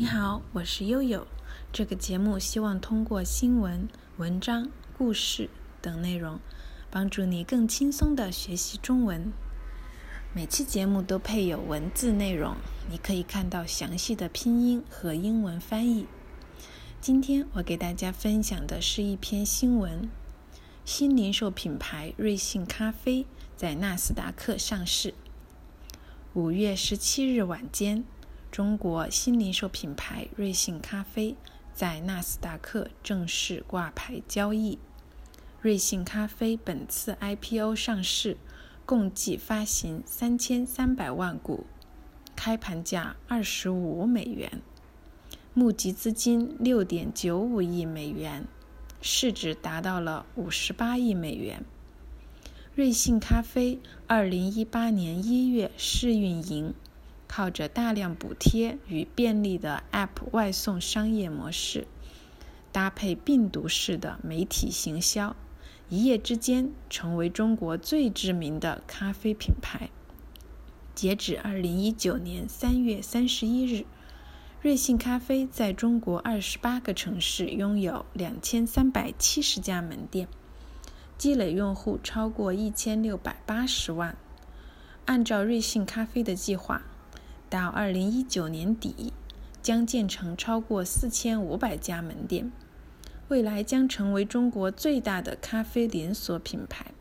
你好，我是悠悠。这个节目希望通过新闻、文章、故事等内容，帮助你更轻松地学习中文。每期节目都配有文字内容，你可以看到详细的拼音和英文翻译。今天我给大家分享的是一篇新闻：新零售品牌瑞幸咖啡在纳斯达克上市。五月十七日晚间。中国新零售品牌瑞幸咖啡在纳斯达克正式挂牌交易。瑞幸咖啡本次 IPO 上市，共计发行三千三百万股，开盘价二十五美元，募集资金六点九五亿美元，市值达到了五十八亿美元。瑞幸咖啡二零一八年一月试运营。靠着大量补贴与便利的 App 外送商业模式，搭配病毒式的媒体行销，一夜之间成为中国最知名的咖啡品牌。截止二零一九年三月三十一日，瑞幸咖啡在中国二十八个城市拥有两千三百七十家门店，积累用户超过一千六百八十万。按照瑞幸咖啡的计划。到二零一九年底，将建成超过四千五百家门店，未来将成为中国最大的咖啡连锁品牌。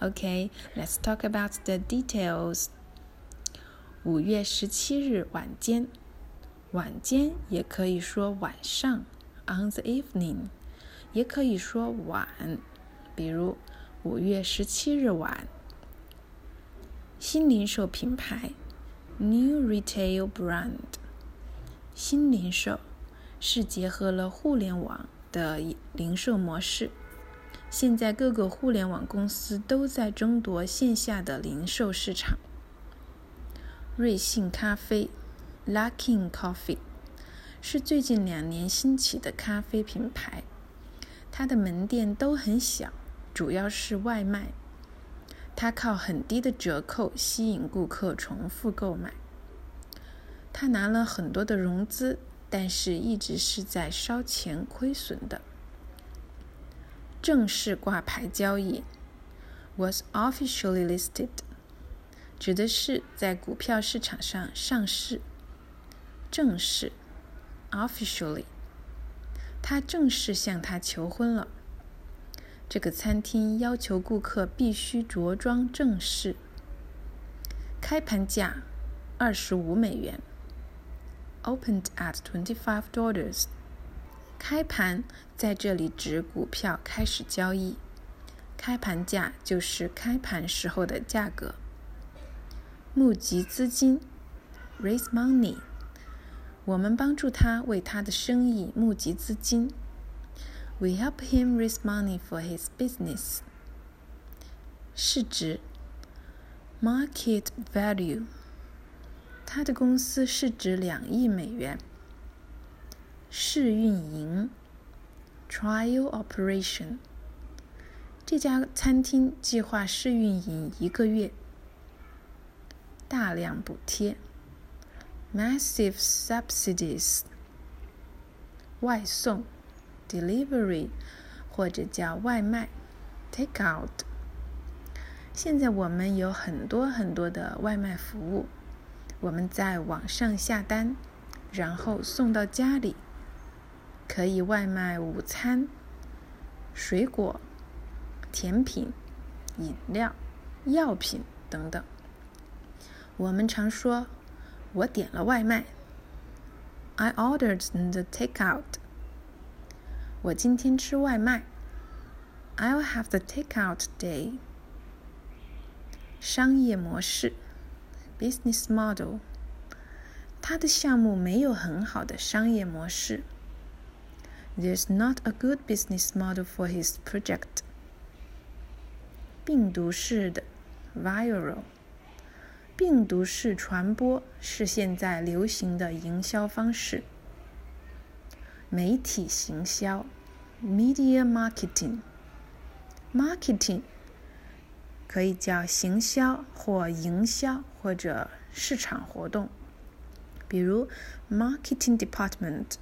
OK，let's talk about the details。五月十七日晚间，晚间也可以说晚上，on the evening，也可以说晚，比如五月十七日晚，新零售品牌。New retail brand，新零售是结合了互联网的零售模式。现在各个互联网公司都在争夺线下的零售市场。瑞幸咖啡 （Luckin Coffee） 是最近两年兴起的咖啡品牌，它的门店都很小，主要是外卖。他靠很低的折扣吸引顾客重复购买。他拿了很多的融资，但是一直是在烧钱亏损的。正式挂牌交易，was officially listed，指的是在股票市场上上市。正式，officially，他正式向她求婚了。这个餐厅要求顾客必须着装正式。开盘价二十五美元，opened at twenty five dollars。开盘在这里指股票开始交易，开盘价就是开盘时候的价格。募集资金，raise money。我们帮助他为他的生意募集资金。We help him raise money for his business. 市值 market value，他的公司市值两亿美元。试运营 trial operation，这家餐厅计划试运营一个月。大量补贴 massive subsidies，外送。 Delivery，或者叫外卖，Take out。现在我们有很多很多的外卖服务，我们在网上下单，然后送到家里，可以外卖午餐、水果、甜品、饮料、药品等等。我们常说，我点了外卖，I ordered the takeout。我今天吃外卖。I'll have the takeout day。商业模式，business model。他的项目没有很好的商业模式。There's not a good business model for his project。病毒式的，viral。病毒式传播是现在流行的营销方式。 媒体行销，media marketing，marketing 可以叫行销或营销或者市场活动。比如 marketing department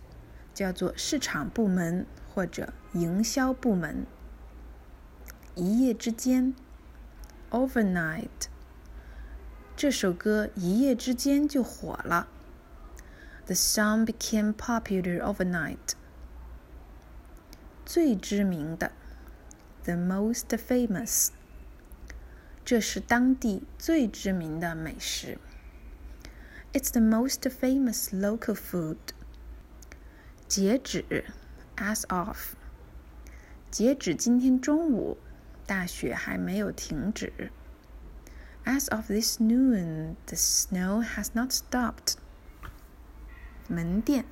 叫做市场部门或者营销部门。一夜之间，overnight，这首歌一夜之间就火了。The song became popular overnight。最知名的，the most famous，这是当地最知名的美食。It's the most famous local food。截止，as of，截止今天中午。大雪还没有停止。As of this noon, the snow has not stopped. 门店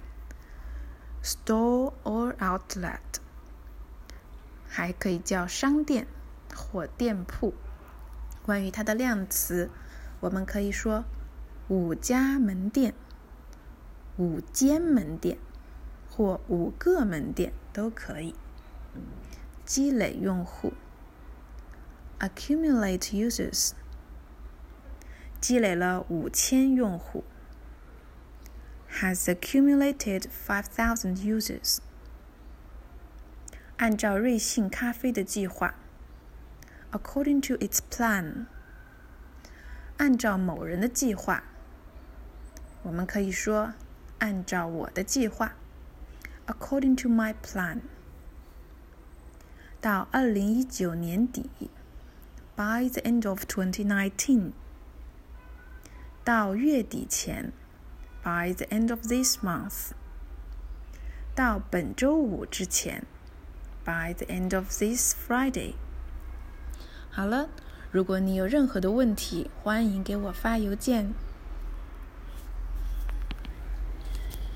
，store or outlet，还可以叫商店或店铺。关于它的量词，我们可以说五家门店、五间门店或五个门店都可以。积累用户。accumulate users，积累了五千用户。Has accumulated five thousand users。按照瑞幸咖啡的计划，according to its plan。按照某人的计划，我们可以说按照我的计划，according to my plan。到二零一九年底。by the end of 2019. 到月底前 ，by the end of this month。到本周五之前，by the end of this Friday。好了，如果你有任何的问题，欢迎给我发邮件。